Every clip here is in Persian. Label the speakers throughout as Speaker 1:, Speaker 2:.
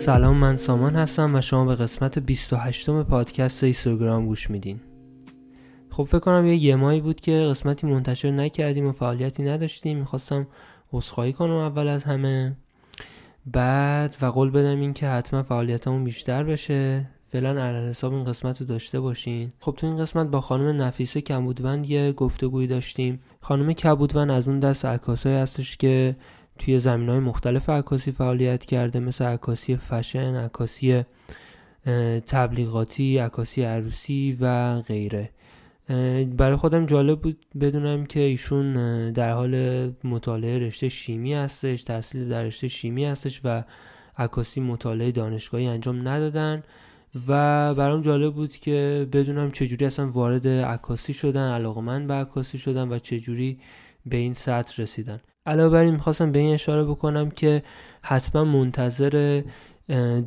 Speaker 1: سلام من سامان هستم و شما به قسمت 28 م پادکست اینستاگرام گوش میدین. خب فکر کنم یه یه ماهی بود که قسمتی منتشر نکردیم و فعالیتی نداشتیم. می‌خواستم عذرخواهی کنم اول از همه. بعد و قول بدم این که حتما فعالیتمون بیشتر بشه. فعلا علل حساب این قسمت رو داشته باشین. خب تو این قسمت با خانم نفیسه کمبودوند یه گفتگویی داشتیم. خانم کبودوند از اون دست عکاسایی هستش که توی زمین های مختلف عکاسی فعالیت کرده مثل عکاسی فشن عکاسی تبلیغاتی عکاسی عروسی و غیره. برای خودم جالب بود بدونم که ایشون در حال مطالعه رشته شیمی هستش تحصیل در رشته شیمی هستش و عکاسی مطالعه دانشگاهی انجام ندادن و برام جالب بود که بدونم چجوری اصلا وارد عکاسی شدن علاقه من به عکاسی شدن و چجوری به این سطح رسیدن. علاوه بر این می‌خواستم به این اشاره بکنم که حتما منتظر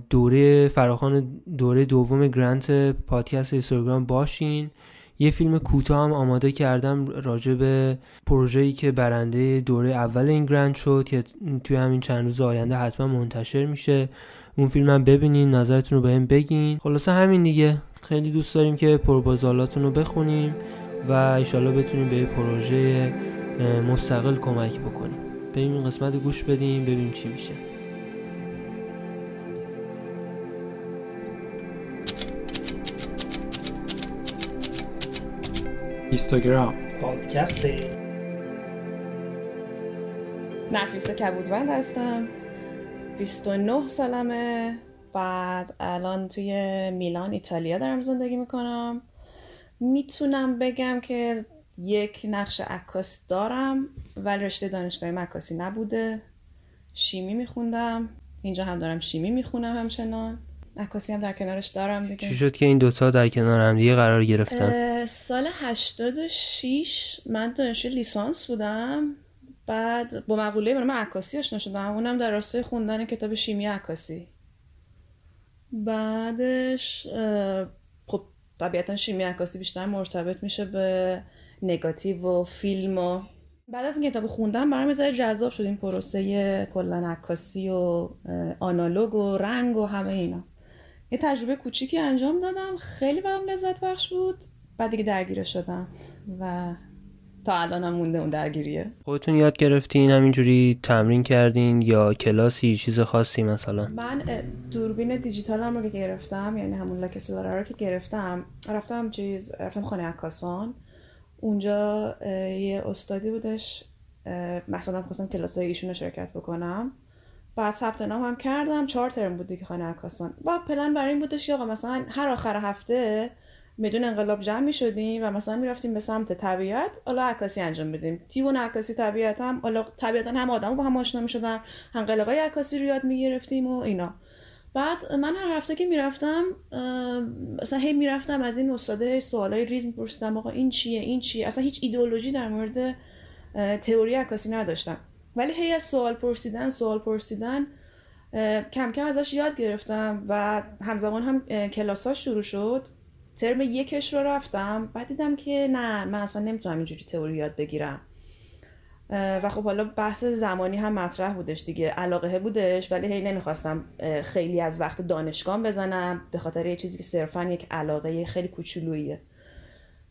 Speaker 1: دوره فراخان دوره دوم گرانت پادکست اینستاگرام باشین. یه فیلم کوتاه هم آماده کردم راجع به پروژه‌ای که برنده دوره اول این گرانت شد که توی همین چند روز آینده حتما منتشر میشه. اون فیلم هم ببینین نظرتون رو بهم بگین. خلاصه همین دیگه. خیلی دوست داریم که پروبازالاتون رو بخونیم و ایشالا بتونیم به پروژه مستقل کمک بکنیم. بریم این قسمت گوش بدیم ببینیم چی میشه.
Speaker 2: اینستاگرام.
Speaker 1: پادکست.
Speaker 3: نفیسه کبودوند هستم. 29 سالمه. بعد الان توی میلان ایتالیا دارم زندگی می‌کنم. می‌تونم بگم که یک نقش عکاس دارم ولی رشته دانشگاه عکاسی نبوده. شیمی میخوندم. اینجا هم دارم شیمی می‌خونم همچنان. عکاسی هم در کنارش دارم دیگه.
Speaker 1: چی شد که این دوتا در کنار هم دیگه قرار گرفتن؟
Speaker 3: سال 86 من دانشجوی لیسانس بودم. بعد با مقوله من عکاسی آشنا شدم. اونم در راستای خوندن کتاب شیمی عکاسی. بعدش خب طبیعتا شیمی عکاسی بیشتر مرتبط میشه به نگاتیو و فیلم و بعد از این کتاب خوندم برام یه جذاب شد این پروسه کلا عکاسی و آنالوگ و رنگ و همه اینا. یه تجربه کوچیکی انجام دادم. خیلی برام لذت بخش بود. بعد دیگه درگیره شدم و تا الان هم مونده اون درگیریه.
Speaker 1: خودتون یاد گرفتین همینجوری تمرین کردین یا کلاسی چیز خاصی مثلا؟
Speaker 3: من دوربین دیجیتال هم رو که گرفتم یعنی همون لاکسلاره رو که گرفتم رفتم چیز رفتم خانه عکاسان. اونجا یه استادی بودش مثلا خواستم کلاس ایشون رو شرکت بکنم. بعد ثبت نام هم کردم چهار ترم بود دیگه خانه عکاسان. با پلن برای این بودش آقا مثلا هر آخر هفته بدون انقلاب جمع می شدیم و مثلا می‌رفتیم به سمت طبیعت حالا عکاسی انجام بدیم تیون عکاسی طبیعت هم حالا طبیعتا هم آدم با هم آشنا می شدن هم قلقای عکاسی رو یاد می گرفتیم و اینا. بعد من هر هفته که می‌رفتم مثلا هی می‌رفتم از این استاده سوالای ریز میپرسیدم آقا این چیه این چیه؟ اصلا هیچ ایدئولوژی در مورد تئوری عکاسی نداشتم. ولی هی از سوال پرسیدن سوال پرسیدن کم کم ازش یاد گرفتم و همزمان هم کلاساش شروع شد. ترم یکش رو رفتم بعد دیدم که نه من اصلا نمی‌تونم اینجوری تئوری یاد بگیرم. و خب حالا بحث زمانی هم مطرح بودش دیگه. علاقه بودش ولی هی نمی‌خواستم خیلی از وقت دانشگاه بزنم به خاطر یه چیزی که صرفا یک علاقه خیلی کوچولوییه.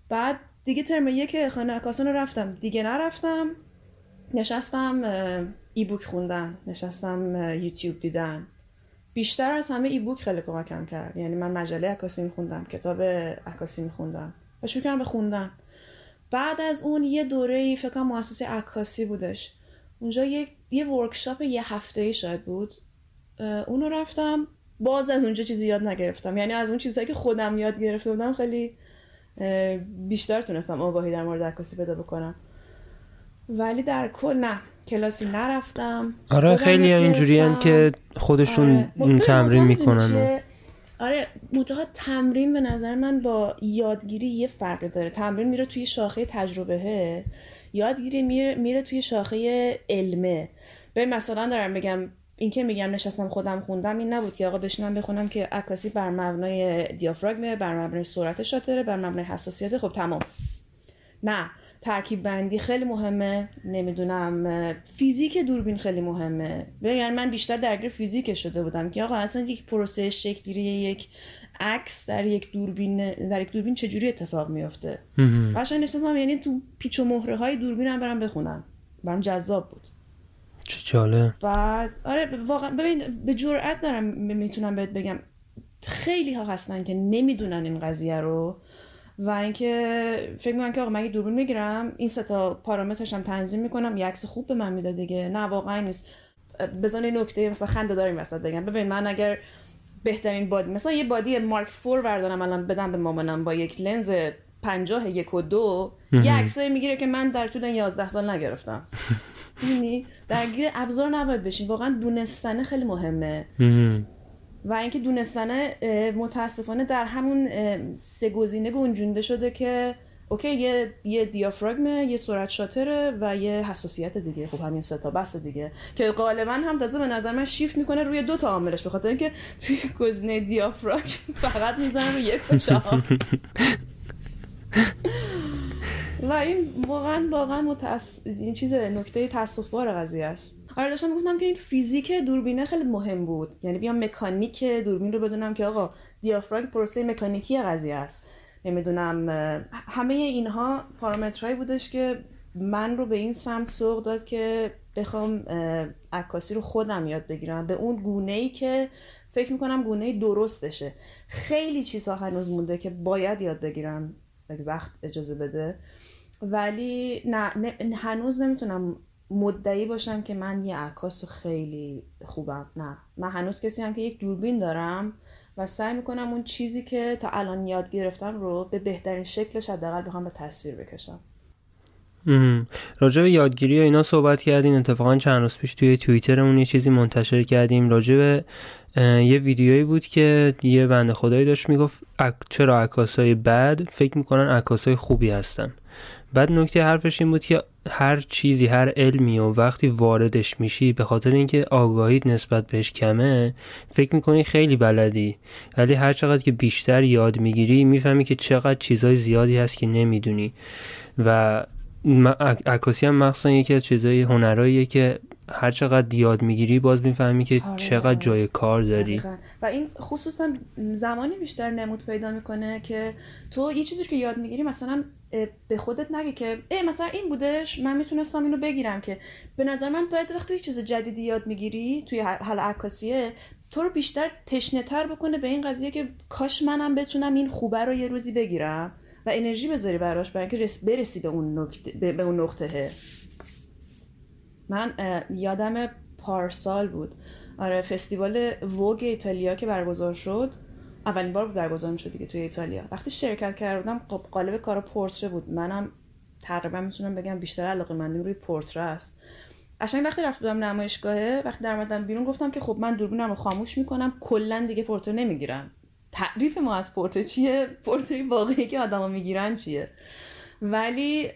Speaker 3: بعد دیگه ترم یک خانه عکاسان رو رفتم. دیگه نرفتم. نشستم ای بوک خوندن. نشستم یوتیوب دیدن. بیشتر از همه ای بوک خیلی کمکم کرد. یعنی من مجله عکاسی میخوندم کتاب عکاسی میخوندم و شروع کردم به خوندن. بعد از اون یه دوره ای فکر کنم مؤسسه عکاسی بودش. اونجا یه یه ورکشاپ یه هفته ای شاید بود. اونو رفتم. باز از اونجا چیزی یاد نگرفتم. یعنی از اون چیزهایی که خودم یاد گرفته بودم خیلی بیشتر تونستم آگاهی در مورد عکاسی پیدا بکنم. ولی در کل نه کلاسی نرفتم.
Speaker 1: آره خیلی اینجوری که خودشون آره. تمرین می‌کنن
Speaker 3: آره منتها تمرین به نظر من با یادگیری یه فرقی داره. تمرین میره توی شاخه تجربه یادگیری میره, میره توی شاخه علمه. به مثلا دارم بگم این که میگم نشستم خودم خوندم این نبود که آقا بشینم بخونم که عکاسی بر مبنای دیافراگمه بر مبنای سرعت شاتره بر مبنای حساسیت. خب تمام. نه. ترکیب بندی خیلی مهمه. نمی‌دونم فیزیک دوربین خیلی مهمه. یعنی من بیشتر درگیر فیزیک شده بودم که آقا اصلا یک پروسه شکلگیری یک عکس در یک دوربین در یک دوربین چجوری اتفاق میفته قشنگ نشستم یعنی تو پیچ و مهره های دوربین هم برم بخونم. برام جذاب بود.
Speaker 1: چه جالب.
Speaker 3: بعد آره واقعا ببین به جرئت دارم می‌تونم بهت بگم. خیلی ها هستن که نمی‌دونن این قضیه رو. و اینکه فکر می‌کنم که آقا من دوربین می‌گیرم این سه تا پارامترش هم تنظیم می‌کنم یه عکس خوب به من میده دیگه. نه واقعا نیست. بزن نکته مثلا خنده داریم وسط بگم. ببین من اگر بهترین بادی مثلا یه بادی مارک فور بردارم الان بدم به مامانم با یک لنز پنجاه یک و دو یه عکسایی می‌گیره که من در طول 11 سال نگرفتم. یعنی درگیر ابزار نباید بشین واقعا دونستنه خیلی مهمه. و اینکه دونستنه متاسفانه در همون سه گزینه گنجونده شده که اوکی یه یه دیافراگمه یه سرعت شاتره و یه حساسیت دیگه. خب همین سه تا بس دیگه. که غالبا هم تازه به نظر من شیفت می‌کنه روی دو تا عاملش بخاطر اینکه توی گزینه دیافراگم فقط می‌زنه روی یک و این واقعا واقعا متأس... این چیز نکته تاسف بار قضیه است. آره داشتم گفتم که این فیزیک دوربینه خیلی مهم بود. یعنی بیام مکانیک دوربین رو بدونم که آقا دیافراگم پروسه مکانیکی قضیه است. نمی‌دونم همه اینها پارامترهایی بودش که من رو به این سمت سوق داد که بخوام عکاسی رو خودم یاد بگیرم. به اون گونه ای که فکر می‌کنم گونه درستشه. خیلی چیزها هنوز مونده که باید یاد بگیرم اگه وقت اجازه بده. ولی نه, هنوز نمی‌تونم مدعی باشم که من یه عکاس خیلی خوبم. نه. من هنوز کسی هم که یک دوربین دارم و سعی می‌کنم اون چیزی که تا الان یاد گرفتم رو به بهترین شکلش حداقل بخوام به تصویر بکشم.
Speaker 1: راجع به یادگیری و اینا صحبت کردین. اتفاقا چند روز پیش توی توییترمون یه چیزی منتشر کردیم. راجع به یه ویدیویی بود که یه بنده خدایی داشت می‌گفت چرا عکاسای بد؟ فکر می‌کنن عکاسای خوبی هستن. بعد نکته حرفش این بود که هر چیزی هر علمی و وقتی واردش میشی به خاطر اینکه آگاهیت نسبت بهش کمه فکر می‌کنی خیلی بلدی. ولی هر چقدر که بیشتر یاد می‌گیری می‌فهمی که چقدر چیزای زیادی هست که نمی‌دونی. و عکاسی هم مخصوصا یکی از چیزای هنرهاییه که هر چقدر یاد می‌گیری باز می‌فهمی که آره. چقدر جای کار داری.
Speaker 3: و این خصوصا زمانی بیشتر نمود پیدا می‌کنه که تو یه چیزی که یاد می‌گیری مثلا به خودت نگه که ای مثلا این بودش من می‌تونستم اینو بگیرم که به نظر من باید وقتی چیز جدیدی یاد می‌گیری توی حال عکاسیه تو رو بیشتر تشنه تر بکنه به این قضیه که کاش منم بتونم این خوبه رو یه روزی بگیرم. و انرژی بذاری براش برای اینکه برسی به اون نقطه به اون نقطه. من یادم پارسال بود. آره فستیوال ووگ ایتالیا که برگزار شد. اولین بار برگزار شد دیگه توی ایتالیا. وقتی شرکت کردم خب قالب کار پورتره بود. منم تقریبا می‌تونم بگم بیشتر علاقه مندیم روی پورتره است. قشنگ وقتی رفت بودم نمایشگاهه وقتی در بیرون گفتم که خب من دوربینم رو خاموش می‌کنم کلا دیگه پورتر نمی‌گیرم. تعریف ما از پورتر چیه؟ پورتری واقعی که آدما می‌گیرن چیه؟ ولی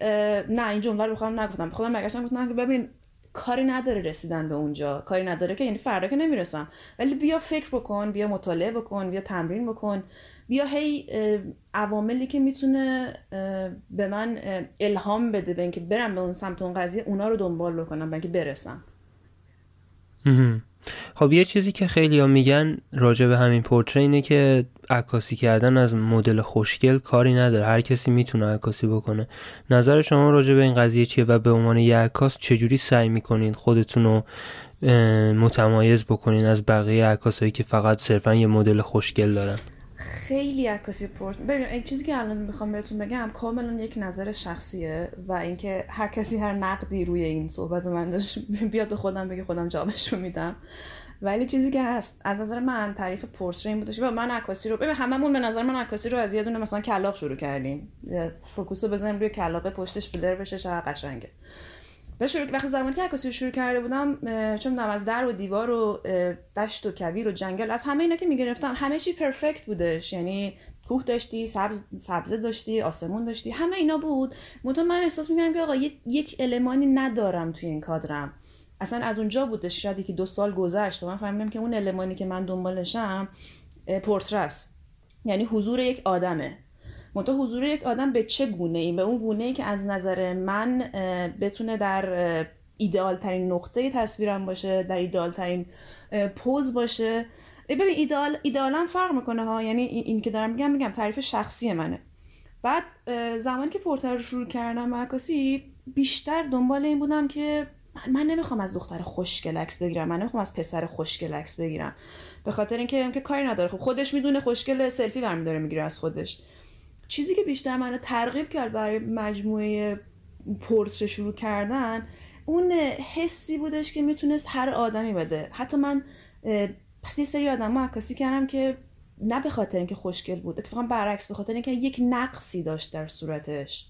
Speaker 3: نه این جمله رو بخوام نگفتم. خودم برگشتم گفتم که ببین کاری نداره رسیدن به اونجا. کاری نداره که یعنی فردا که نمی‌رسم. ولی بیا فکر بکن بیا مطالعه بکن بیا تمرین بکن. بیا هی عواملی که می‌تونه به من الهام بده به اینکه برم به اون سمت اون قضیه اونا رو دنبال بکنم به اینکه برسم.
Speaker 1: خب یه چیزی که خیلی ها میگن راجع به همین پورتره اینه که عکاسی کردن از مدل خوشگل کاری نداره. هر کسی می‌تونه عکاسی بکنه. نظر شما راجع به این قضیه چیه و به عنوان یه عکاس چجوری سعی می‌کنین خودتون رو متمایز بکنین از بقیه عکاسایی که فقط صرفا یه مدل خوشگل دارن؟
Speaker 3: خیلی عکاسی پورت ببین این چیزی که الان می‌خوام بهتون بگم کاملا یک نظر شخصیه و اینکه هر کسی هر نقدی روی این صحبت من داشت بیاد به خودم بگه خودم جوابش رو میدم. ولی چیزی که هست از نظر من تعریف پرتره این بودش من عکاسی رو ببین هممون به نظر من عکاسی رو از یه دونه مثلا کلاغ شروع کردیم. focus رو بزنیم روی کلاغه پشتش blur بشه چقدر قشنگه. شروع وقتی زمانی که عکاسی رو شروع کرده بودم چون از در و دیوار و دشت و کویر و جنگل از همه اینا که می‌گرفتم همه چی perfect بودش. یعنی کوه داشتی سبز سبزه داشتی آسمون داشتی همه اینا بود. منتها من احساس می‌کنم که آقا یک المانی ندارم توی این کادرم. اصلا از اونجا بودش شاید که دو سال گذشت و من فهمیدم که اون المانی که من دنبالشم پورترس یعنی حضور یک آدمه. منتها حضور یک آدم به چه گونه ای؟ به اون گونه ای که از نظر من بتونه در ایدئال ترین نقطه تصویرم باشه در ایدئال ترین پوز باشه. ببین ایدئال ایدئالا فرق می‌کنه ها. یعنی این که دارم میگم میگم تعریف شخصی منه. بعد زمانی که پورتر رو شروع کردم عکاسی بیشتر دنبال این بودم که من, نمی‌خوام از دختر خوشگل عکس بگیرم. من نمی‌خوام از پسر خوشگل عکس بگیرم. به خاطر اینکه که کاری نداره. خب خودش می‌دونه خوشگل سلفی برمیداره می‌گیره از خودش. چیزی که بیشتر منو ترغیب کرد برای مجموعه پورتر شروع کردن اون حسی بودش که می‌تونست هر آدمی بده. حتی من پس یه سری آدم عکاسی کردم که نه به خاطر اینکه خوشگل بود اتفاقا برعکس به خاطر اینکه یک نقصی داشت در صورتش.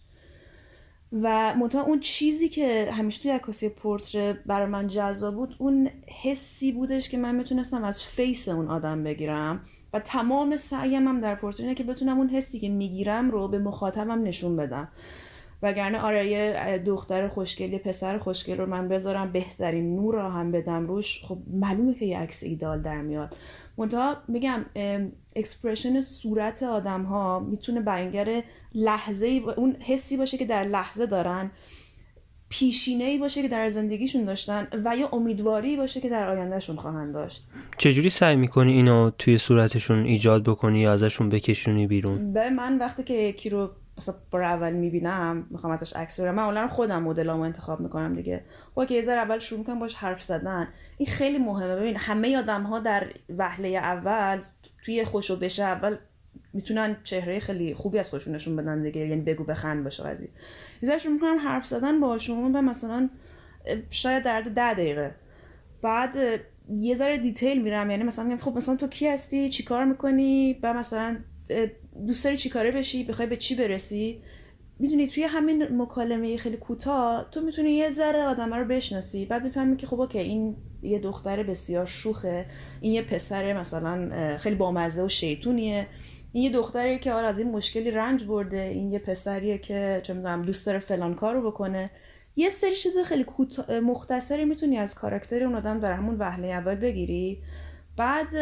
Speaker 3: و منتها اون چیزی که همیشه توی عکاسی پرتره برای من جذاب بود اون حسی بودش که من می‌تونستم از face اون آدم بگیرم. تمام سعیم هم در پرتره اینه که بتونم اون حسی که می‌گیرم رو به مخاطبم نشون بدم. وگرنه آره یه دختر خوشگل پسر خوشگل رو من بذارم بهترین نور رو هم بدم روش. خب معلومه که یه عکس ایده‌آل در میاد. منتها میگم expression صورت آدم ها می‌تونه بیانگر لحظه اون حسی باشه که در لحظه دارن. پیشینه ای باشه که در زندگیشون داشتن و یا امیدواری باشه که در آیندهشون خواهند داشت.
Speaker 1: چجوری سعی می‌کنی اینو توی صورتشون ایجاد بکنی یا ازشون بکشونی بیرون؟
Speaker 3: به من وقتی که یکی رو مثلا بار اول می‌بینم می‌خوام ازش عکس بگیرم من خودم مدلامو انتخاب می‌کنم دیگه. خب که یه ذره اول شروع می‌کنم باش حرف زدن این خیلی مهمه. ببین همه آدم ها در وهله اول توی خوشو بشه اول می‌تونن چهره خیلی خوبی از خودشون نشون بدن دیگه یعنی بگو بخند باشه قضیه. یه شروع می‌کنم حرف زدن باشون و مثلا شاید در ده دقیقه. بعد یه ذره دیتیل میرم یعنی مثلا میگم خب مثلا تو کی هستی؟ چیکار می‌کنی؟ و مثلا دوست داری چی کاره بشی؟ بخوای به چی برسی؟ می‌دونی توی همین مکالمه خیلی کوتاه تو می‌تونی یه ذره آدم رو بشناسی. بعد می‌فهمی که خب اوکی این یه دختر بسیار شوخه این یه پسر مثلا خیلی بامزه و شیطونیه. این یه دختری که آره از این مشکلی رنج برده این یه پسریه که چه می‌دونم دوست داره فلان کارو بکنه. یه سری چیز خیلی مختصری می‌تونی از کاراکتر اون آدم در همون وهله اول بگیری. بعد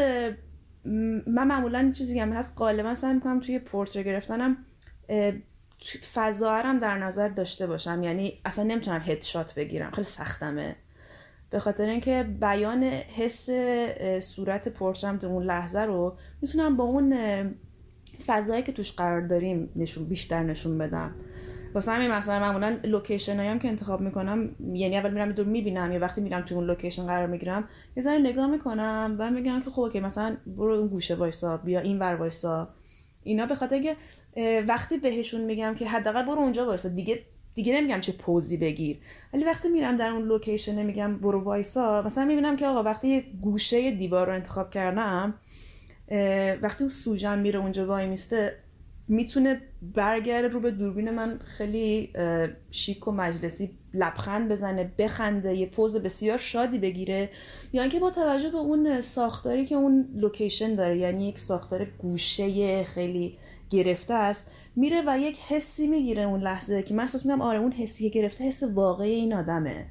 Speaker 3: من معمولا چیزی هم هست غالبا سعی می‌کنم توی پورتر گرفتنم فضا در نظر داشته باشم. یعنی اصلا نمی‌تونم هدشات بگیرم. خیلی سختمه. به خاطر اینکه بیان حس صورت پرتره‌م در اون لحظه رو می‌تونم با اون فضایی که توش قرار داریم نشون بیشتر نشون بدم. واسه همین مثلا معمولا لوکیشن هم که انتخاب می‌کنم یعنی اول میرم دور می‌بینم یا وقتی میرم توی اون لوکیشن قرار می‌گیرم یه ذره نگاه می‌کنم و میگم که خب که مثلا برو اون گوشه وایسا بیا این ور وایسا. اینا به خاطر که وقتی بهشون میگم که حداقل برو اونجا وایسا دیگه دیگه نمیگم چه pose ی بگیر ولی وقتی میرم در اون لوکیشن میگم برو وایسا مثلا می‌بینم که آقا وقتی یه گوشه دیوار رو انتخاب کردم وقتی اون سوژه میره اونجا وای میسته می‌تونه برگرده رو به دوربین من خیلی شیک و مجلسی لبخند بزنه بخنده یه pose بسیار شادی بگیره. یا اینکه با توجه به اون ساختاری که اون لوکیشن داره یعنی یک ساختار گوشه خیلی گرفته است میره و یک حسی می‌گیره اون لحظه که من احساس میگم آره اون حسی که گرفته حس واقعی این آدمه.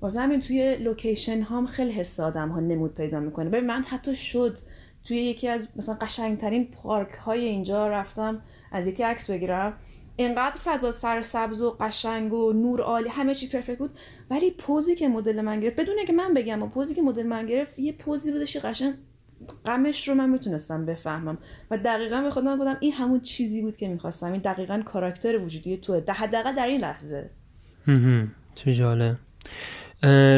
Speaker 3: واسه همین توی لوکیشن هم خیلی حس آدم ها نمود پیدا می‌کنه. ببین من حتی شد توی یکی از مثلا قشنگترین پارک های اینجا رفتم از یکی عکس بگیرم. اینقدر فضا سر سبز و قشنگ و نور عالی همه چی پرفکت بود. ولی پوزی که مدل من گرفت بدون که من بگم و پوزی که مدل من گرفت یه پوزی بودش قشنگ غمش رو من می‌تونستم بفهمم. و دقیقا به خودم بودم این همون چیزی بود که می‌خواستم. این دقیقا کاراکتر وجودی توه. ده حداقل در این لحظه.
Speaker 1: چه جاله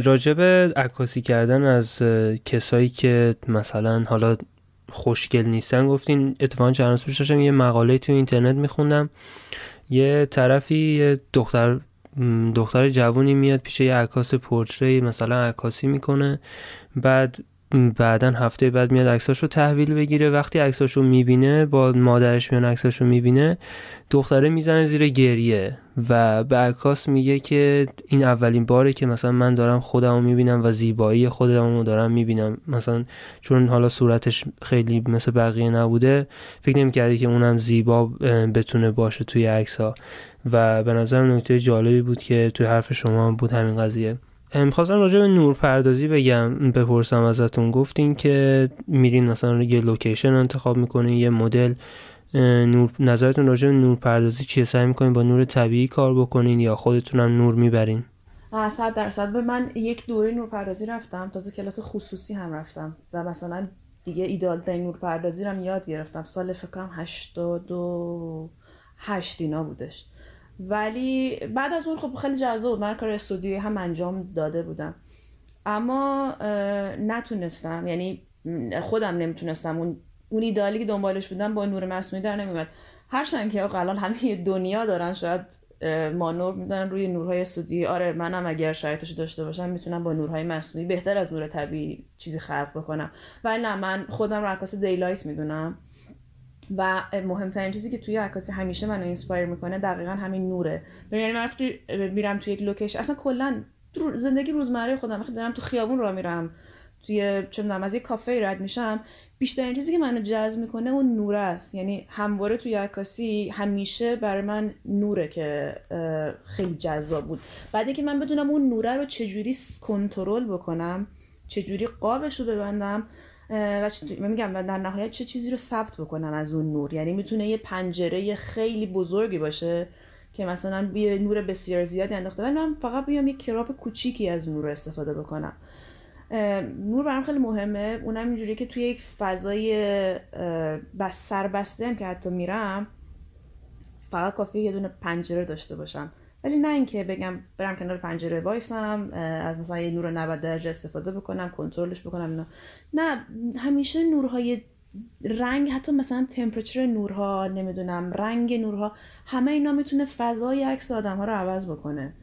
Speaker 1: راجب عکاسی کردن از کسایی که مثلا حالا خوشگل نیستن. گفتین اتفاقا چند روز داشتم یه مقاله تو اینترنت میخوندم. یه طرفی یه دختر دختر جوونی میاد پیش یه عکاس پورتری مثلا عکاسی می‌کنه. بعد بعدا هفته بعد میاد عکساشو تحویل بگیره. وقتی عکساشو می‌بینه با مادرش میان عکساشو می‌بینه دختره می‌زنه زیر گریه و به عکاس میگه که این اولین باره که مثلا من دارم خودمو می‌بینم و زیبایی خودمو دارم می‌بینم. مثلا چون حالا صورتش خیلی مثل بقیه نبوده فکر نمی‌کردی که اونم زیبا بتونه باشه توی عکس ها و به نظر نکته جالبی بود که توی حرف شما بود همین قضیه. می‌خواستم راجع به نور پردازی بگم بپرسم ازتون. گفتین که میرین مثلا یه لوکیشن انتخاب می‌کنین یه مدل. نور نظرتون راجع به نور پردازی چیه؟ سعی می‌کنین با نور طبیعی کار بکنین یا خودتونم نور می‌برین؟
Speaker 3: صد درصد. به من یک دوره نورپردازی رفتم. تازه کلاس خصوصی هم رفتم و مثلا دیگه ایدال نورپردازی رو یاد گرفتم. سال فکر کنم 88 اینا بودش. ولی بعد از اون خب خیلی جذاب من کار استودیوی هم انجام داده بودم. اما نتونستم. یعنی خودم نمی‌تونستم. اون اون ایدالی که دنبالش بودم با نور مصنوعی در نمیومد هرچند که الان همه دنیا دارن شاید مانور میدن روی نورهای استودیویی آره منم اگر شرایطش داشته باشم می‌تونم با نورهای مصنوعی بهتر از نور طبیعی چیزی خلق بکنم. ولی نه من خودم عکاس دیلایت می‌دونم. و مهمترین چیزی که توی عکاسی همیشه منو inspire می‌کنه دقیقا همین نوره. یعنی من میرم توی یک لوکیشن اصلا کلا زندگی روزمره خودم وقتی دارم تو خیابون راه میرم توی چه از یه کافه رد میشم بیشترین چیزی که منو جذب می‌کنه اون نور است. یعنی همواره توی عکاسی همیشه برای من نوره که خیلی جذاب بود. بعد که من بدونم اون نوره رو چجوری کنترل بکنم چجوری قابش رو ببندم و میگم در نهایت چه چیزی رو ثبت بکنم از اون نور؟ یعنی می‌تونه یه پنجره خیلی بزرگی باشه که مثلا یه نور بسیار زیادی انداخته ولی من فقط بیام یه کراپ کوچیکی از نور استفاده بکنم. نور برام خیلی مهمه. اونم اینجوری که توی یک فضای بس سربسته هم که حتی میرم فقط کافی یه دونه پنجره داشته باشم. ولی نه اینکه بگم برم کنار پنجره وایسم از مثلا یه نور 90 درجه استفاده بکنم کنترلش بکنم اینا. نه همیشه نورهای رنگ حتی مثلا تمپرچر نورها نمی‌دونم رنگ نورها همه اینا می‌تونه فضای عکس آدم ها رو عوض بکنه.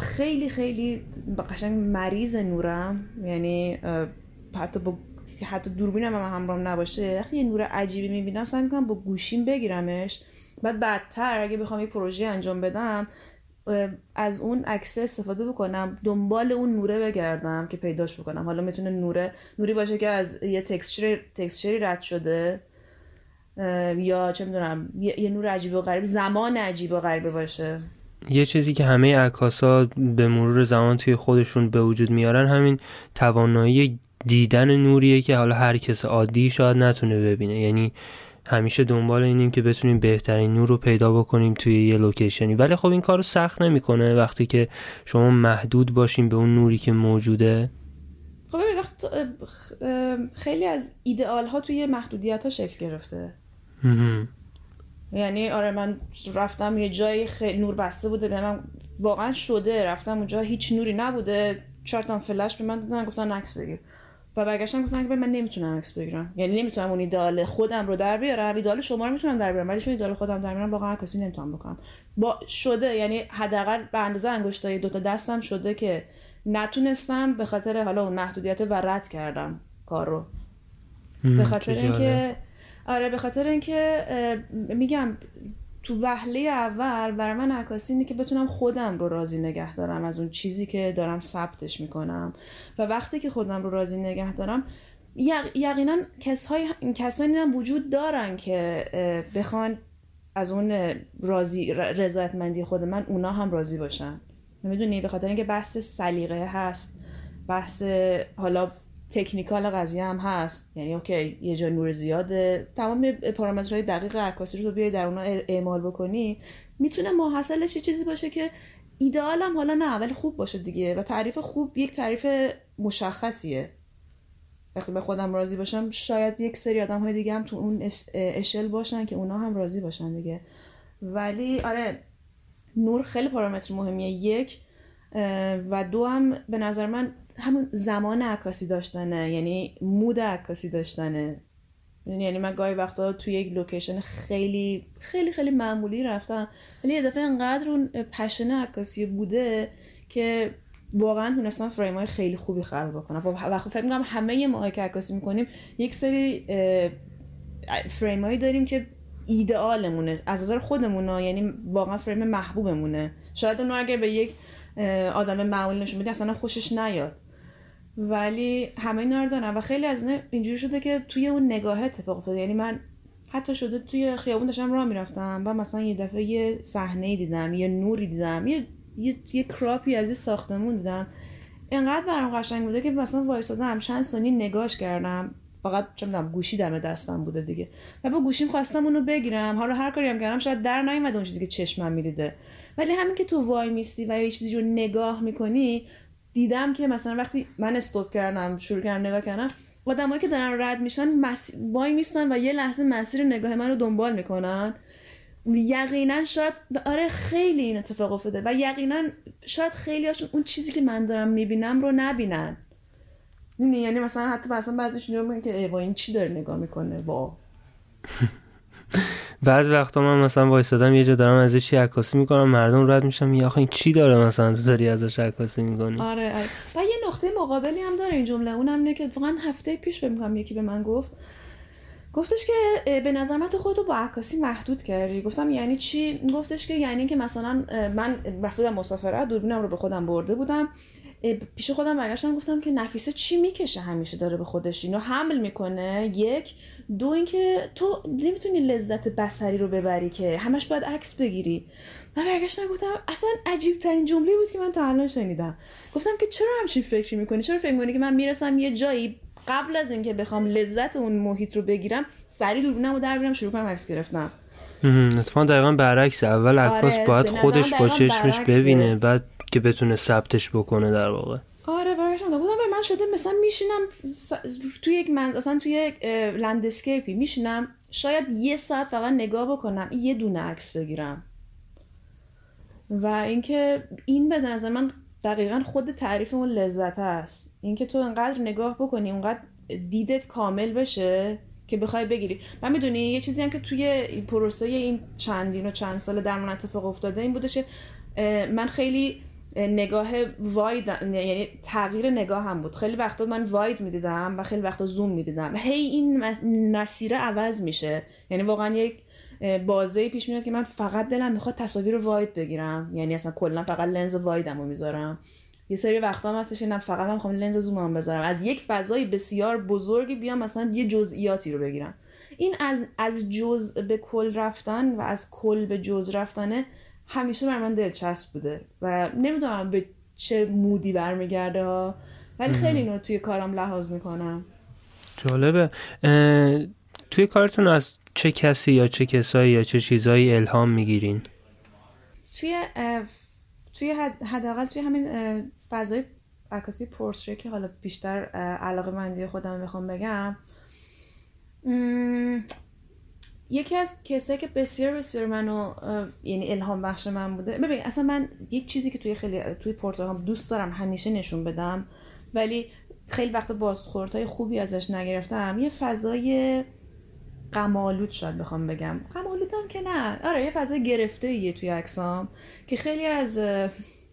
Speaker 3: خیلی خیلی قشنگ مریض نورم. یعنی حتی با حتی دوربینم هم همراهم نباشه. وقتی یه نور عجیبی می‌بینم سعی می‌کنم با گوشیم بگیرمش. بعد بعدتر اگه بخوام یه پروژه انجام بدم از اون عکس استفاده بکنم دنبال اون نوره بگردم که پیداش بکنم. حالا می‌تونه نوره نوری باشه که از یه تکسچر تکسچری رد شده یا چه می‌دونم یه نور عجیب و غریب زمان عجیب و غریبه باشه.
Speaker 1: یه چیزی که همه عکاسا به مرور زمان توی خودشون به وجود میارن همین توانایی دیدن نوریه که حالا هر کس عادی شاید نتونه ببینه. یعنی همیشه دنبال اینیم که بتونیم بهترین نور رو پیدا بکنیم توی یه لوکیشنی. ولی خب این کار رو سخت نمی‌کنه وقتی که شما محدود باشیم به اون نوری که موجوده.
Speaker 3: خب خیلی از ایدئال ها توی محدودیت ها شکل گرفته. یعنی آره من رفتم یه جایی خیلی نور بسته بوده به من واقعا شده رفتم اونجا هیچ نوری نبوده. چهار فلش به من دادن گفتن عکس بگیر. و برگشتم گفتن که من نمی‌تونم عکس بگیرم. یعنی نمی‌تونم اون ایدال خودم رو در بیارم. ایدال شما رو می‌تونم در بیارم ولی چون ایدال خودم در میارم واقعا کسی نمی‌تونم بکنم. با شده یعنی حداقل به اندازه انگشتای دو تا دستم شده که نتونستم به خاطر حالا اون محدودیت و رد کردم کار رو. به خاطر اینکه آره به خاطر اینکه میگم تو وهله اول برای من عکاسی اینه که بتونم خودم رو راضی نگه دارم از اون چیزی که دارم ثبتش می‌کنم. و وقتی که خودم رو راضی نگه دارم یقینا کسهای کسایی هم وجود دارن که بخوان از اون راضی رضایتمندی خود من اونا هم راضی باشن. نمی‌دونی؟ به خاطر اینکه بحث سلیقه هست بحث حالا تکنیکال قضیه هم هست. یعنی اوکی یه جا نور زیاده. تمام پارامترهای دقیق عکاسی رو بیای در اونا اعمال بکنی. می‌تونه ماحصلش یه چیزی باشه که ایدئال هم حالا نه ولی خوب باشه دیگه. و تعریف خوب یک تعریف مشخصیه. وقتی به خودم راضی باشم شاید یک سری آدم های دیگه هم تو اون اشل باشن که اونا هم راضی باشن دیگه. ولی آره نور خیلی پارامتر مهمیه. یک و دو هم به نظر من همون زمان عکاسی داشتنه یعنی مود عکاسی داشتنه. یعنی من گاهی وقتا توی یک لوکیشن خیلی خیلی خیلی معمولی رفتم ولی یه دفعه انقدر اون پشن عکاسی بوده که واقعا تونستم فریم های خیلی خوبی خلق بکنم. و خب فکر می‌کنم همه ما که عکاسی می‌کنیم یک سری فریم هایی داریم که ایدئالمونه از نظر خودمونه یعنی واقعا فریم محبوبمونه. شاید اونو اگر به یک آدم معمولی نشون بدی اصلا خوشش نیاد. ولی همه اینا رو دارن و خیلی از اینجوری شده که توی اون نگاه اتفاق افتاده. یعنی من حتی شده توی خیابون داشتم راه می‌رفتم و مثلا یه دفعه یه صحنه دیدم یه نوری دیدم یه یه, یه کراپی از یه ساختمون دیدم. انقدر برام قشنگ بوده که مثلا وایسادم چند ثانیه نگاش کردم. فقط چه می‌دونم گوشی دم دستم بوده دیگه. و با گوشیم خواستم اونو بگیرم. حالا هر کاری هم کردم شاید در نیومده اون چیزی که چشمم می‌دیده ولی همین که تو وای میستی و یه چیزی رو نگاه می‌کنی دیدم که مثلا وقتی من استوب کردم شروع کردم نگاه کردم آدمایی که دارن رد میشن مس... وای میستن و یه لحظه مسیر نگاه من رو دنبال می‌کنن. یقینا شاید آره خیلی این اتفاق افتاده و یقینا شاید خیلی هاشون اون چیزی که من دارم می‌بینم رو نبینن. یعنی مثلا حتی مثلا بعضیشون که وا این چی داره نگاه می‌کنه؟ وا
Speaker 1: بعض وقتا من مثلا وایسادم یه جا دارم ازش عکاسی می‌کنم مردم رد میشم یا آخه این چی داره مثلا داری ازش عکاسی می‌کنی؟
Speaker 3: آره آره. و یه نقطه مقابلی هم داره این جمله اونم اینه که واقعا هفته پیش فکر می‌کنم یکی به من گفت گفتش که به نظر من تو خودتو با عکاسی محدود کردی. گفتم یعنی چی؟ گفتش که یعنی که مثلا من رفتم مسافرت دوربینم رو به خودم برده بودم. پیش خودم برگشتم گفتم که نفیسه چی می‌کشه همیشه داره به خودش؟ اینو حمل می‌کنه. یک. دو اینکه تو نمی‌تونی لذت بسری رو ببری که همش باید عکس بگیری. و برگشتم گفتم اصلا عجیب ترین جمله بود که من تا الان شنیدم. گفتم که چرا همچین فکری می‌کنی؟ چرا فکر می‌کنی که من می‌رسم یه جایی قبل از اینکه بخوام لذت اون محیط رو بگیرم سری دوربینم رو در شروع کنم عکس گرفتم؟
Speaker 1: اتفاقا دقیقا برعکس. اول عکاس آره باید خودش با چشمش ببینه بعد که بتونه ثبتش بکنه در واقع.
Speaker 3: آره برشم گفتم من شده مثلا میشینم توی یک من اصلا توی یک لندسکیپی میشینم شاید یه ساعت فقط نگاه بکنم یه دونه عکس بگیرم. و اینکه این به نظر من دقیقا خود تعریف اون لذت است. اینکه تو انقدر نگاه بکنی اونقدر دیدت کامل بشه که بخوای بگیری. من می‌دونی یه چیزی هم که توی پروسه این چندین و چند سال در من اتفاق افتاده این بودش من خیلی نگاه واید یعنی تغییر نگاه هم بود. خیلی وقتا من واید می‌دیدم و خیلی وقتا زوم می‌دیدم. هی این مسیر عوض میشه. یعنی واقعا یک بازه پیش میاد که من فقط دلم می‌خواد تصاویر واید بگیرم. یعنی اصلا کلا فقط لنز وایدم رو می‌ذارم. یه سری وقتا هم هستش اینم فقط من می‌خوام لنز زومم بذارم. از یک فضای بسیار بزرگی بیام مثلا یه جزئیاتی رو بگیرم. این از از جزء به کل رفتن و از کل به جزء رفتنه همیشه بر من دلچسب بوده و نمی‌دونم به چه مودی برمیگرده ولی خیلی اینو توی کارم لحاظ می‌کنم.
Speaker 1: جالبه. توی کارتون از چه کسی یا چه کسایی یا چه چیزایی الهام می‌گیرین؟
Speaker 3: توی توی حداقل توی همین فضای عکاسی پورتری که حالا بیشتر علاقه مندی خودم می‌خوام بگم یکی از کسایی که بسیار بسیار منو یعنی الهام بخش من بوده. ببین اصلا من یک چیزی که توی خیلی توی پرتغال دوست دارم همیشه نشون بدم ولی خیلی وقت بازخوردهای خوبی ازش نگرفتم. یه فضای قمالود شاید بخوام بگم. قمالودم که نه. آره یه فضای گرفته یه توی عکسام که خیلی از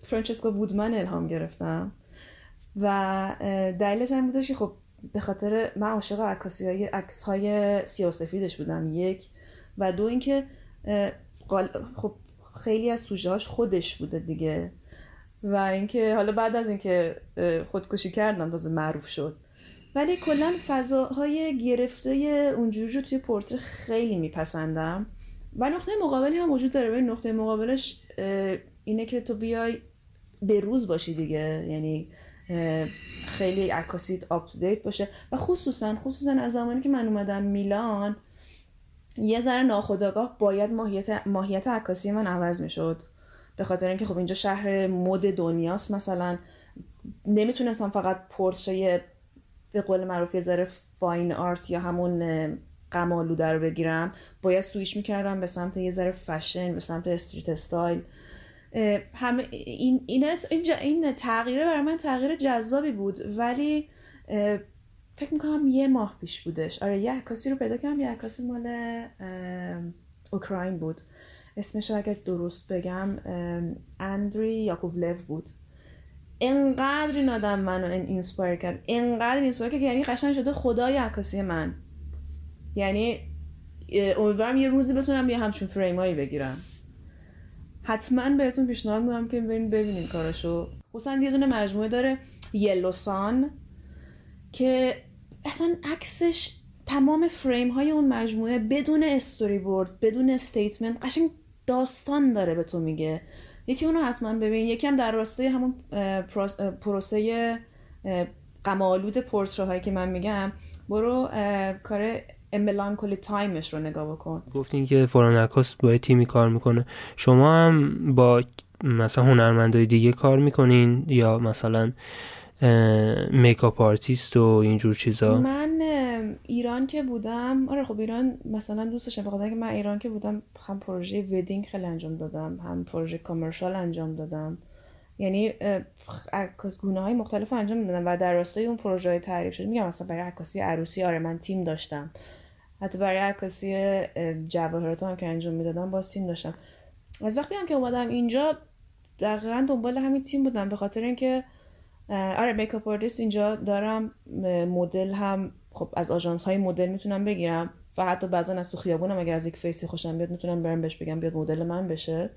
Speaker 3: فرانچسکو وودمن الهام گرفتم. و دلیلش هم بودش خب به خاطر من عاشق عکاسی های عکس های سیاسفیدش بودم یک. و دو اینکه خب خیلی از سوژه خودش بوده دیگه. و اینکه حالا بعد از اینکه خودکشی کردم تازه معروف شد. ولی کلا فضاهای گرفته اونجوری رو توی پورتر خیلی میپسندم. و نقطه مقابلی هم وجود داره. نقطه مقابلش اینه که تو بیای به روز باشی دیگه. یعنی خیلی عکاسیت آپ باشه. و خصوصا خصوصا از زمانی که من اومدم میلان یه ذره ناخداگاه باید ماهیت ماهیت عکاسی من عوض می‌شد. به خاطر اینکه خب اینجا شهر مد دنیاست مثلا. نمی‌تونستم فقط پرتره‌ی به قول معروف یه ذره fine art یا همون غم‌آلوده رو بگیرم. باید سویش می‌کردم به سمت یه ذره فشن به سمت street style همه این این این تغییره برای من تغییر جذابی بود ولی فکر می‌کنم یه ماه پیش بودش. آره یه عکاسی رو پیدا کردم یه عکاسی مال اوکراین بود. اسمش رو اگر درست بگم آندری یاکوولو بود. انقدر این آدم منو این inspire کرد. انقدر inspire کرد یعنی قشنگ شده خدای عکاسی من. یعنی امیدوارم یه روزی بتونم یه همچون فریمایی بگیرم. حتما بهتون پیشنهاد میدم که ببینید ببینید کارشو خصوصا یه دونه مجموعه داره Yellow Sun که اصلا عکسش تمام فریم های اون مجموعه بدون استوری بورد بدون statement قشنگ داستان داره به تو میگه. یکی اونو حتما ببین. یکی هم در راستای همون پروسه غم‌آلود پرتره‌هایی که من میگم برو کار کلی تایمش رو نگاه بکن.
Speaker 1: گفتین که فرانکاس با تیمی کار می‌کنه. شما هم با مثلا هنرمندای دیگه کار می‌کنین یا مثلا makeup artist و اینجور چیزا؟
Speaker 3: من ایران که بودم آره خب ایران مثلا دوستش بخاطر که من ایران که بودم هم پروژه wedding خیلی انجام دادم هم پروژه commercial انجام دادم. یعنی عکاس گونه های مختلف انجام می‌دادم و در راستای اون پروژه های تعریف شد میگم مثلا برای عکاسی عروسی آره من تیم داشتم. حتی برای عکاسی جواهرات هم که انجام می‌دادم باز تیم داشتم. از وقتی هم که اومدم اینجا دقیقا دنبال همین تیم بودم به خاطر اینکه آره makeup artist اینجا دارم مدل هم خب از آژانس های مدل می‌تونم بگیرم. و حتی بعضا از تو خیابونم اگر از یک face ی خوشم بیاد می‌تونم برم بهش بگم بیاد مدل من بشه.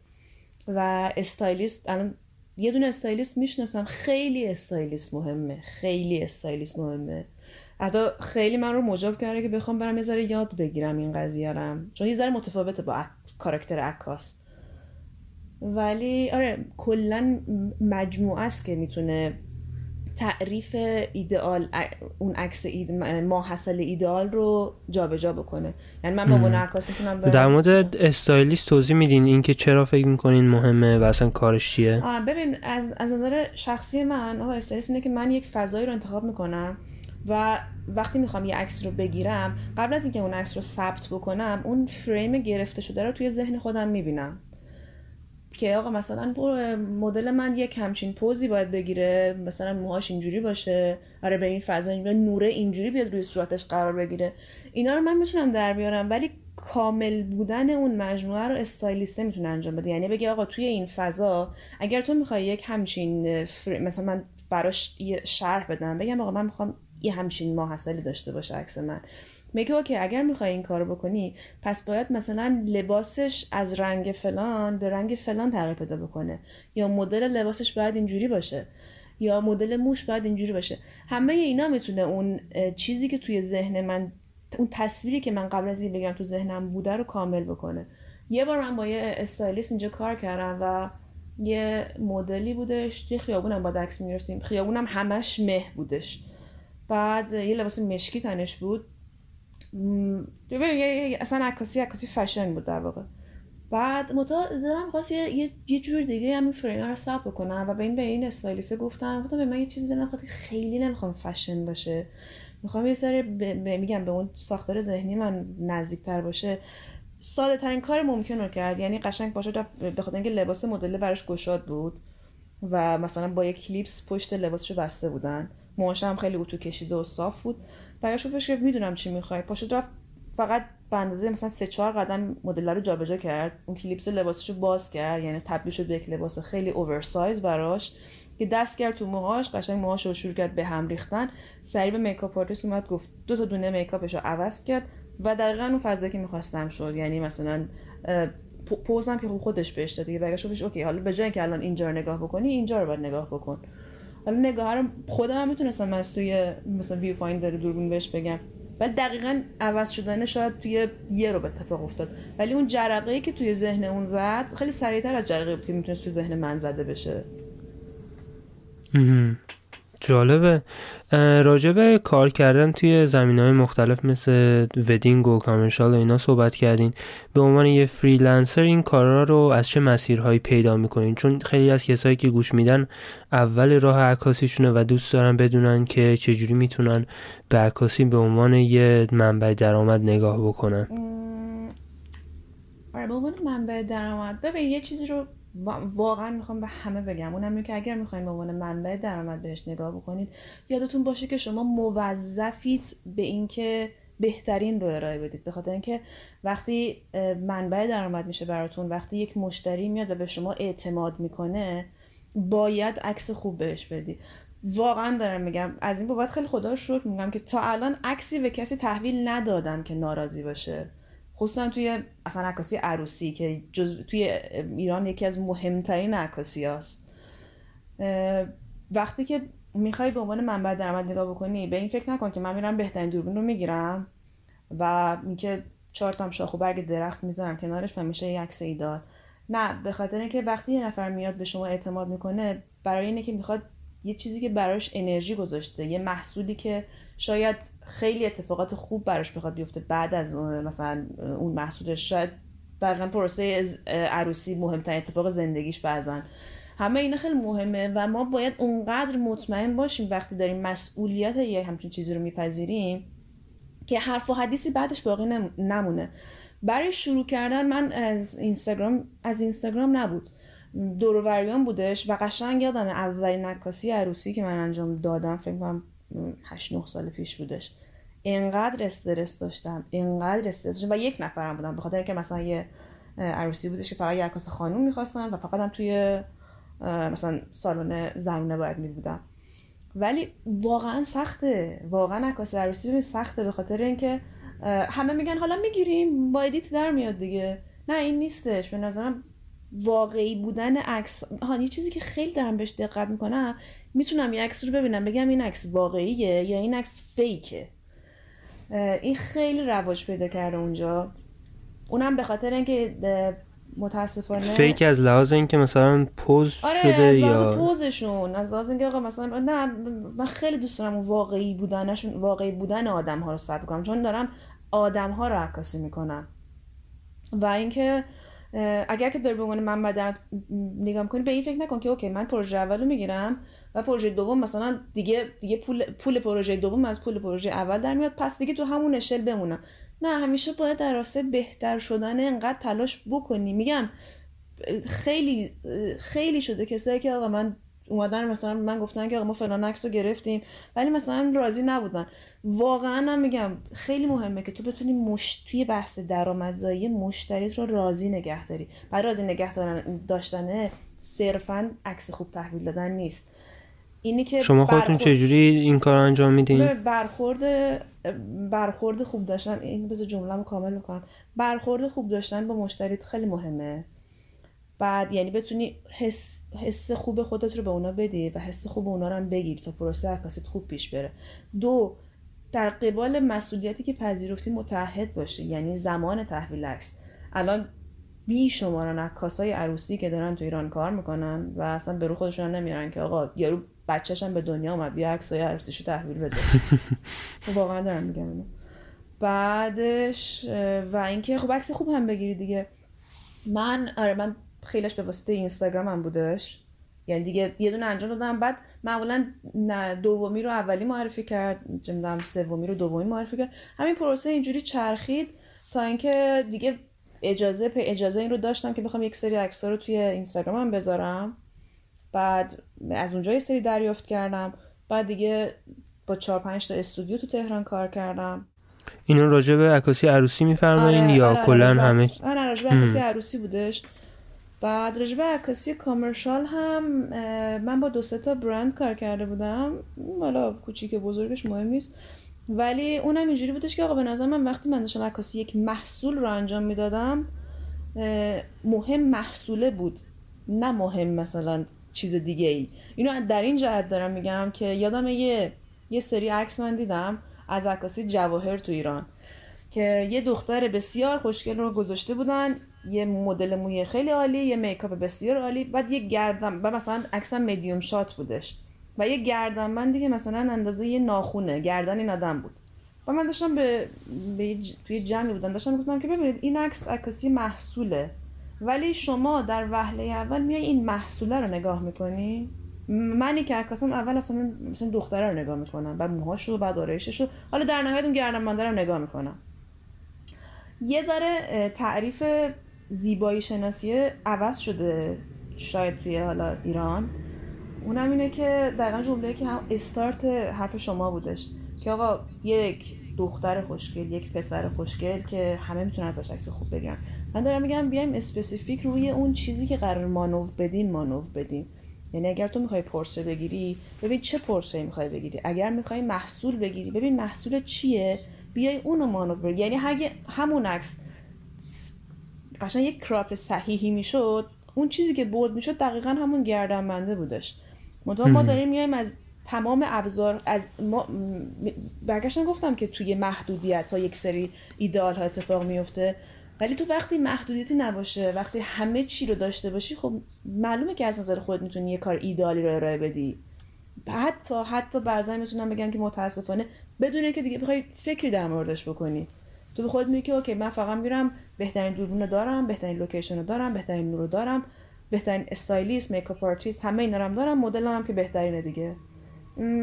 Speaker 3: و استایلیست الان یه دونه استایلیست می‌شناسم. خیلی استایلیست مهمه. خیلی استایلیست مهمه. حتی خیلی من رو مجاب کرده که بخوام برم یه یاد بگیرم این قضیه رم چون یه ذره متفاوته با کاراکتر عکاس. ولی آره کلا مجموعه است که می‌تونه تعریف ایدئال اون عکس اید... ماحصل ایدئال رو جابجا جا بکنه. یعنی من با عنوان عکاس می‌تونم
Speaker 1: در مورد استایلیست توضیح میدین اینکه چرا فکر می‌کنین مهمه و اصلا کارش چیه؟
Speaker 3: ببین از از نظر شخصی من آقا استایلیست اینه که من یک فضایی رو انتخاب می‌کنم. و وقتی می‌خوام یه عکس رو بگیرم قبل از اینکه اون عکس رو ثبت بکنم اون فریم گرفته شده رو توی ذهن خودم می‌بینم. که آقا مثلا مدل من یک همچین پوزی باید بگیره مثلا موهاش اینجوری باشه آره به این فضا اینجوری نوره اینجوری بیاد روی صورتش قرار بگیره. اینا رو من می‌تونم در بیارم ولی کامل بودن اون مجموعه رو استایلیست نمی‌تونه انجام بده. یعنی بگی آقا توی این فضا اگر تو می‌خوای یک همچین مثلا من براش شرح بدم بگم آقا من می‌خوام یه همچین ماحصلی داشته باشه عکس من. میگه اوکی اگر می‌خوای این کارو بکنی پس باید مثلا لباسش از رنگ فلان به رنگ فلان تغییر پیدا بکنه. یا مدل لباسش باید اینجوری باشه. یا مدل موش باید اینجوری باشه. همه اینا می‌تونه اون چیزی که توی ذهن من اون تصویری که من قبل از این بگم تو ذهنم بوده رو کامل بکنه. یه بار من با یه استایلیست اینجا کار کردم و یه مدلی بودش. توی خیابونم با دکس می‌گرفتیم. خیابونم همش مه بودش. بعد یه لباس مشکی تنش بود. اصلا عکاسی عکاسی فشن بود در واقع. بعد متا دارم خواست یه, یه جور دیگه همین فریم رو ثبت بکنم و به این به این استایلیسته گفتم. گفتم به من یه چیزی دلم خیلی نمی‌خوام فشن باشه. می‌خوام یه سری میگم به اون ساختار ذهنی من نزدیکتر باشه. ساده ترین کار ممکن رو کرد. یعنی قشنگ باشه به خاطر اینکه لباس مدل براش گشاد بود و مثلا با یک کلیپس پشت لباسشو بسته بودن. موهاش هم خیلی اتو کشیده و صاف بود. برگشت گفتش که می‌دونم چی می‌خوای. پاشو رفت فقط به اندازه مثلا سه چهار قدم مدل رو جابجا کرد. اون کلیپس لباسشو باز کرد. یعنی تبدیل شد به یک لباس خیلی اوورسایز براش که دست کرد تو موهاش. قشنگ موهاش رو شروع کرد به هم ریختن. سریع به makeup artist اومد گفت دو تا دونه makeup ش رو عوض کرد و دقیقا اون فضایی که می‌خواستم شد. یعنی مثلا pose م که خودش بهش داد دیگه. برگشت OK حالا به جای که الان اینجا رو نگاه بکنی اینجا رو باید نگاه بکن. حالا نگاه خودم هم می‌تونستم از توی مثلا viewfinder دوربین بهش بگم. ولی دقیقا عوض شدن شاید توی یه رو به اتفاق افتاد. ولی اون جرقه ای که توی ذهن اون زد خیلی سریعتر از جرقه بود که می‌تونست توی ذهن من زده بشه.
Speaker 1: جالبه. راجبه کار کردن توی زمین های مختلف مثل ودینگ و کامرشال و اینا صحبت کردین. به عنوان یه فریلنسر این کارا رو از چه مسیرهایی پیدا می‌کنین؟ چون خیلی از کسایی که گوش میدن اول راه عکاسیشونه و دوست دارن بدونن که چجوری می‌تونن به عکاسی به عنوان یه منبع درآمد نگاه بکنن.
Speaker 3: آره به عنوان منبع درآمد. ببین یه چیزی رو واقعا می‌خوام به همه بگم. اونم که اگر می‌خواین به عنوان منبع درآمد بهش نگاه بکنید یادتون باشه که شما موظفید به اینکه بهترین رو ارائه بدید. به خاطر اینکه وقتی منبع درآمد میشه براتون وقتی یک مشتری میاد و به شما اعتماد می‌کنه باید عکس خوب بهش بدید واقعا دارم میگم از این بابت خیلی خدا رو شکر میگم که تا الان عکسی به کسی تحویل ندادم که ناراضی باشه. خصوصا توی اصلا عکاسی عروسی که جز... توی ایران یکی از مهمترین عکاسی هست وقتی که می‌خوای به عنوان منبع درآمد نگاه بکنی به این فکر نکن که من میرم بهترین دوربین رو می‌گیرم و میگه چهار تام شاخ و برگ درخت می‌ذارم کنارش و میشه یک عکس ایدال. نه به خاطر اینکه وقتی یه نفر میاد به شما اعتماد می‌کنه برای اینه که می‌خواد یه چیزی که براش انرژی گذاشته یه محصولی که شاید خیلی اتفاقات خوب براش بخواد بیفته بعد از مثلا اون محصولش شاید دقیقا پروسه عروسی مهمترین اتفاق زندگیش بعضن همه اینا خیلی مهمه و ما باید اونقدر مطمئن باشیم وقتی داریم مسئولیت یه همچین چیزی رو میپذیریم که حرف و حدیثی بعدش باقی نمونه. برای شروع کردن من از اینستاگرام از اینستاگرام نبود. دوروریان بودش و قشنگ یادم اولین نکاسی عروسی که من انجام دادم فکر کنم 8 9 سال پیش بودش. اینقدر استرس داشتم اینقدر استرس داشتم و یک نفرم بودم به خاطر که مثلا یه عروسی بودش که فقط یه عکاس خانوم می‌خواستن و فقط هم توی مثلا سالن زنونه باید می بودم ولی واقعا سخته واقعا عکاس عروسی سخته به خاطر اینکه همه میگن حالا می‌گیریم با ادیت در میاد دیگه. نه این نیستش. به نظرم واقعی بودن عکس. ها یه چیزی که خیلی دارم بهش دقت می‌کنم می‌تونم یه عکس رو ببینم بگم این عکس واقعیه یا این عکس فیکه. این خیلی رواج پیدا کرده اونجا. اونم به خاطر اینکه متاسفانه
Speaker 1: فیک از لحاظ اینکه مثلا پوز
Speaker 3: آره
Speaker 1: شده
Speaker 3: از
Speaker 1: یا
Speaker 3: پوزشون از لحاظ اینکه آقا مثلا نه من خیلی دوست دارم واقعی بودنشون واقعی بودن آدم ها رو ثبت کنم چون دارم آدم ها رو عکاسی می‌کنم. و اینکه اگر که داری به عنوان من بعد نگاه کنی به این فکر نکن که اوکی من پروژه اولو می‌گیرم و پروژه دوم مثلا دیگه دیگه پول پول پروژه دوم از پول پروژه اول در میاد پس دیگه تو همون اشل بمونم. نه همیشه باید در راسته بهتر شدن انقدر تلاش بکنی. میگم خیلی خیلی شده کسایی که آقا من اومدن مثلا من گفتن که آقا ما فلان عکس رو گرفتیم ولی مثلا راضی نبودن. واقعا هم میگم خیلی مهمه که تو بتونی مش... توی بحث درآمدزایی مشتریت رو راضی نگه داری. برای راضی نگه داشتنه صرفا عکس خوب تحویل دادن نیست. اینی که
Speaker 1: شما خودتون چجوری این کار انجام میدین؟
Speaker 3: برخورد برخورد خوب داشتن این بذار جمله‌مو کامل بکنم. برخورد خوب داشتن با مشتریت خیلی مهمه. بعد یعنی بتونی حس, حس خوب خودت رو به اونا بدی و حس خوب اونا رو هم بگیری تا پروسه عکاست خوب پیش بره. دو در قبال مسئولیتی که پذیرفتی متحد باشی یعنی زمان تحویل عکس. الان بی شمارن عکاسای عروسی که دارن تو ایران کار می‌کنن و اصلا به رو خودشون نمیارن که آقا یارو بچهش هم به دنیا اومد بیا عکسای عروسیشو تحویل بده. واقعا دارم میگم اینو. بعدش و اینکه خب عکس خوب هم بگیری دیگه. من آره من خیلیش به واسطه اینستاگرام هم بودش. یعنی دیگه یه دونه انجام دادم. بعد معمولا دومی رو اولی معرفی کرد نمی‌دونم سومی رو دومی معرفی کرد. همین پروسه اینجوری چرخید تا اینکه دیگه اجازه اجازه این رو داشتم که بخوام یک سری عکس رو توی اینستاگرامم بذارم. بعد از اونجا یه سری دریافت کردم. بعد دیگه با چهار پنج تا استودیو تو تهران کار کردم.
Speaker 1: اینو راجع به عکاسی عروسی میفرمایین آره، یا آره کلا همه
Speaker 3: آره راجع به عکاسی عروسی بودش. بعد راجع به عکاسی کامرشال هم من با دو تا برند کار کرده بودم. حالا کوچیک بزرگش مهم نیست. ولی اونم اینجوری بودش که آقا به نظر من وقتی من داشتم عکاسی یک محصول رو انجام می‌دادم مهم محصوله بود. نه مهم مثلا چیز دیگه ای اینو در این جهت دارم میگم که یادم یه یه سری عکس من دیدم از عکاسی جواهر تو ایران که یه دختر بسیار خوشگل رو گذاشته بودن. یه مدل موی خیلی عالی یه میکاپ بسیار عالی. بعد یه گردن و مثلا عکسم مدیوم شات بودش. و یه گردن من دیگه مثلا اندازه یه ناخونه گردن این آدم بود. و من داشتم به, به توی جمعی بودم داشتم گفتم که ببینید این عکس عکاسی محصوله. ولی شما در وهله اول میای این محصوله رو نگاه می‌کنی؟ منی که عکاسم اول اصلا مثلا دختره رو نگاه می‌کنم بعد موهاشو بعد آرایششو. حالا در نهایت اون گردن رو نگاه می‌کنم. یه ذره تعریف زیبایی شناسی عوض شده شاید توی حالا ایران. اونم اینه که دقیقا جمله که هم استارت حرف شما بودش. که آقا یک دختر خوشگل یک پسر خوشگل که همه می‌تونن ازش عکس خوب بگیرن. من دارم میگم بیایم specific روی اون چیزی که قراره مانور بدیم مانور بدیم. یعنی اگر تو می‌خوای پرتره بگیری ببین چه پرتره می‌خوای بگیری. اگر می‌خوای محصول بگیری ببین محصول چیه؟ بیای اونو مانور بگیری یعنی همون عکس. قشنگ یک کراپ صحیحی می‌شد اون چیزی که بود می‌شد دقیقا همون گردنبنده بودش. منتها ما داریم میایم از تمام ابزار از ما برگشتن گفتم که توی محدودیت ها یک سری ایدئال ها اتفاق میفته ولی تو وقتی محدودیتی نباشه وقتی همه چی رو داشته باشی خب معلومه که از نظر خود می‌تونی یه کار ایدئالی رو ارائه بدی. حتی حتی بعضا می‌تونم بگم که متاسفانه بدون که دیگه بخوای فکری در موردش بکنی. تو به خودت میگی که OK من فقط میرم بهترین دوربین دارم بهترین لوکیشن رو دارم بهترین نور رو دارم بهترین stylist makeup artist همه اینا رو دارم مدل هم که بهترینه دیگه.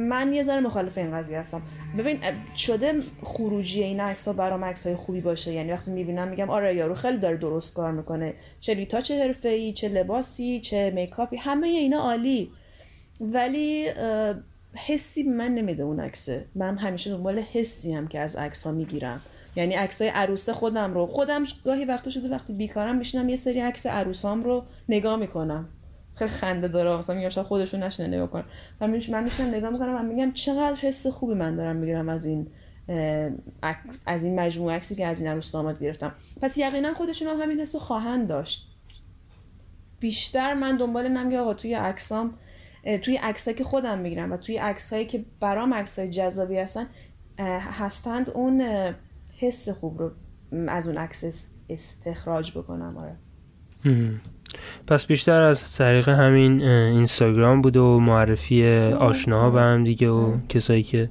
Speaker 3: من یه ذره مخالف این قضیه هستم. ببین شده خروجی این عکس ها برام عکس های خوبی باشه. یعنی وقتی می‌بینم میگم آره یارو خیلی داره درست کار می‌کنه. چه retouch حرفه ای چه لباسی چه makeup ی همه اینا عالی. ولی حسی من نمیده اون عکسه. من همیشه دنبال حسی هم که از عکس ها می‌گیرم. یعنی عکسای عروسه خودم رو. خودم گاهی وقتا شده وقتی بیکارم میشینم یه سری عکس عروسام رو نگاه می‌کنم. خیلی خنده داره. مثلا میگم شاید خودشون نشنه نگاه کنن. من میشم نگاه می‌کنم و میگم چقدر حس خوبی من دارم می‌گیرم از این از این مجموعه عکسی که از این عروس داماد گرفتم. پس یقینا خودشون هم همین حسو خواهند داشت. بیشتر من دنبال نمیگه آقا توی عکسام توی عکسایی که خودم می‌گیرم و توی عکسایی که برام عکسای جذابی هستن هستند اون حس خوب رو از اون عکس استخراج بکنم آره.
Speaker 1: پس بیشتر از طریق همین اینستاگرام بوده و معرفی آشناها به هم دیگه و کسایی که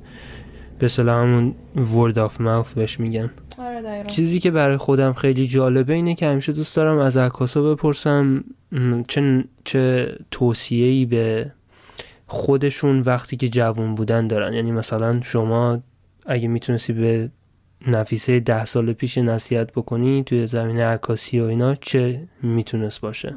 Speaker 1: به همون ورد آف ماوث بهش میگن.
Speaker 3: آره
Speaker 1: چیزی که برای خودم خیلی جالبه اینه که همیشه دوست دارم از عکاسا بپرسم چه چه توصیه‌ای به خودشون وقتی که جوون بودن دارن. یعنی مثلا شما اگه می‌تونستی به نفیسه ده سال پیش نصیحت بکنی توی زمین عکاسی و اینا چه می‌تونست باشه؟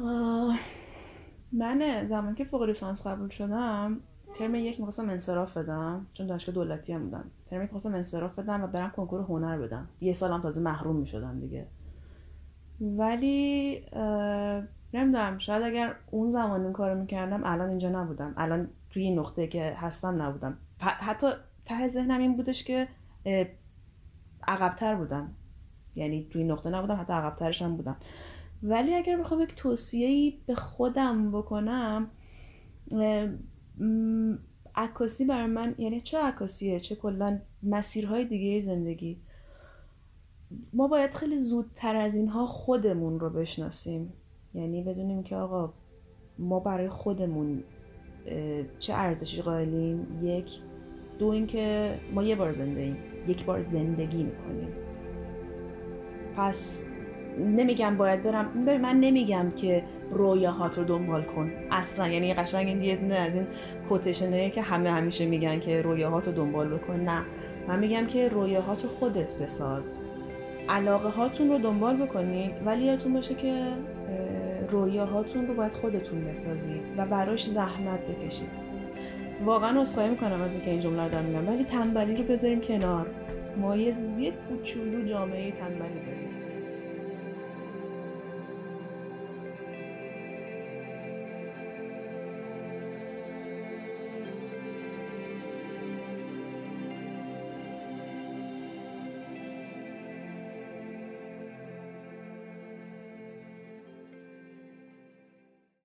Speaker 3: من زمان که فوق لیسانس قبول شدم ترم یک می‌خواستم انصراف بدم چون دانشگاه دولتی هم بودم. ترم یک می‌خواستم انصراف بدم و برم کنکور هنر بدم. یه سالم تازه محروم می‌شدم دیگه. ولی نمی‌دونم شاید اگر اون زمان این کارو می‌کردم الان اینجا نبودم. الان توی این نقطه که هستم نبودم. حتی ته ذهنم این بودش که عقبتر بودم یعنی توی نقطه نبودم حتی عقبترش هم بودم. ولی اگر بخوام یک توصیه به خودم بکنم عکاسی برای من یعنی چه عکاسیه؟ چه کلا مسیرهای دیگه زندگی؟ ما باید خیلی زودتر از اینها خودمون رو بشناسیم. یعنی بدونیم که آقا ما برای خودمون چه ارزشی قائلیم؟ یک دو اینکه ما یه بار زنده یک بار زندگی می‌کنیم. پس نمیگم باید برم. من نمیگم که رویاهات رو دنبال کن. اصلا. یعنی قشنگ این یه از این کوتشنه که همه همیشه میگن که رویاهات رو دنبال بکن. نه. من میگم که رویاهات رو خودت بساز. علاقه هاتون رو دنبال بکنید. ولی یادتون باشه که رویاهاتون رو باید خودتون بسازید و براش زحمت بکشید. واقعا اصخایی می‌کنم از اینکه این جمله رو دارم میگم ولی تنبلی رو بذاریم کنار. ما یه کوچولو جامعه تنبلی داریم.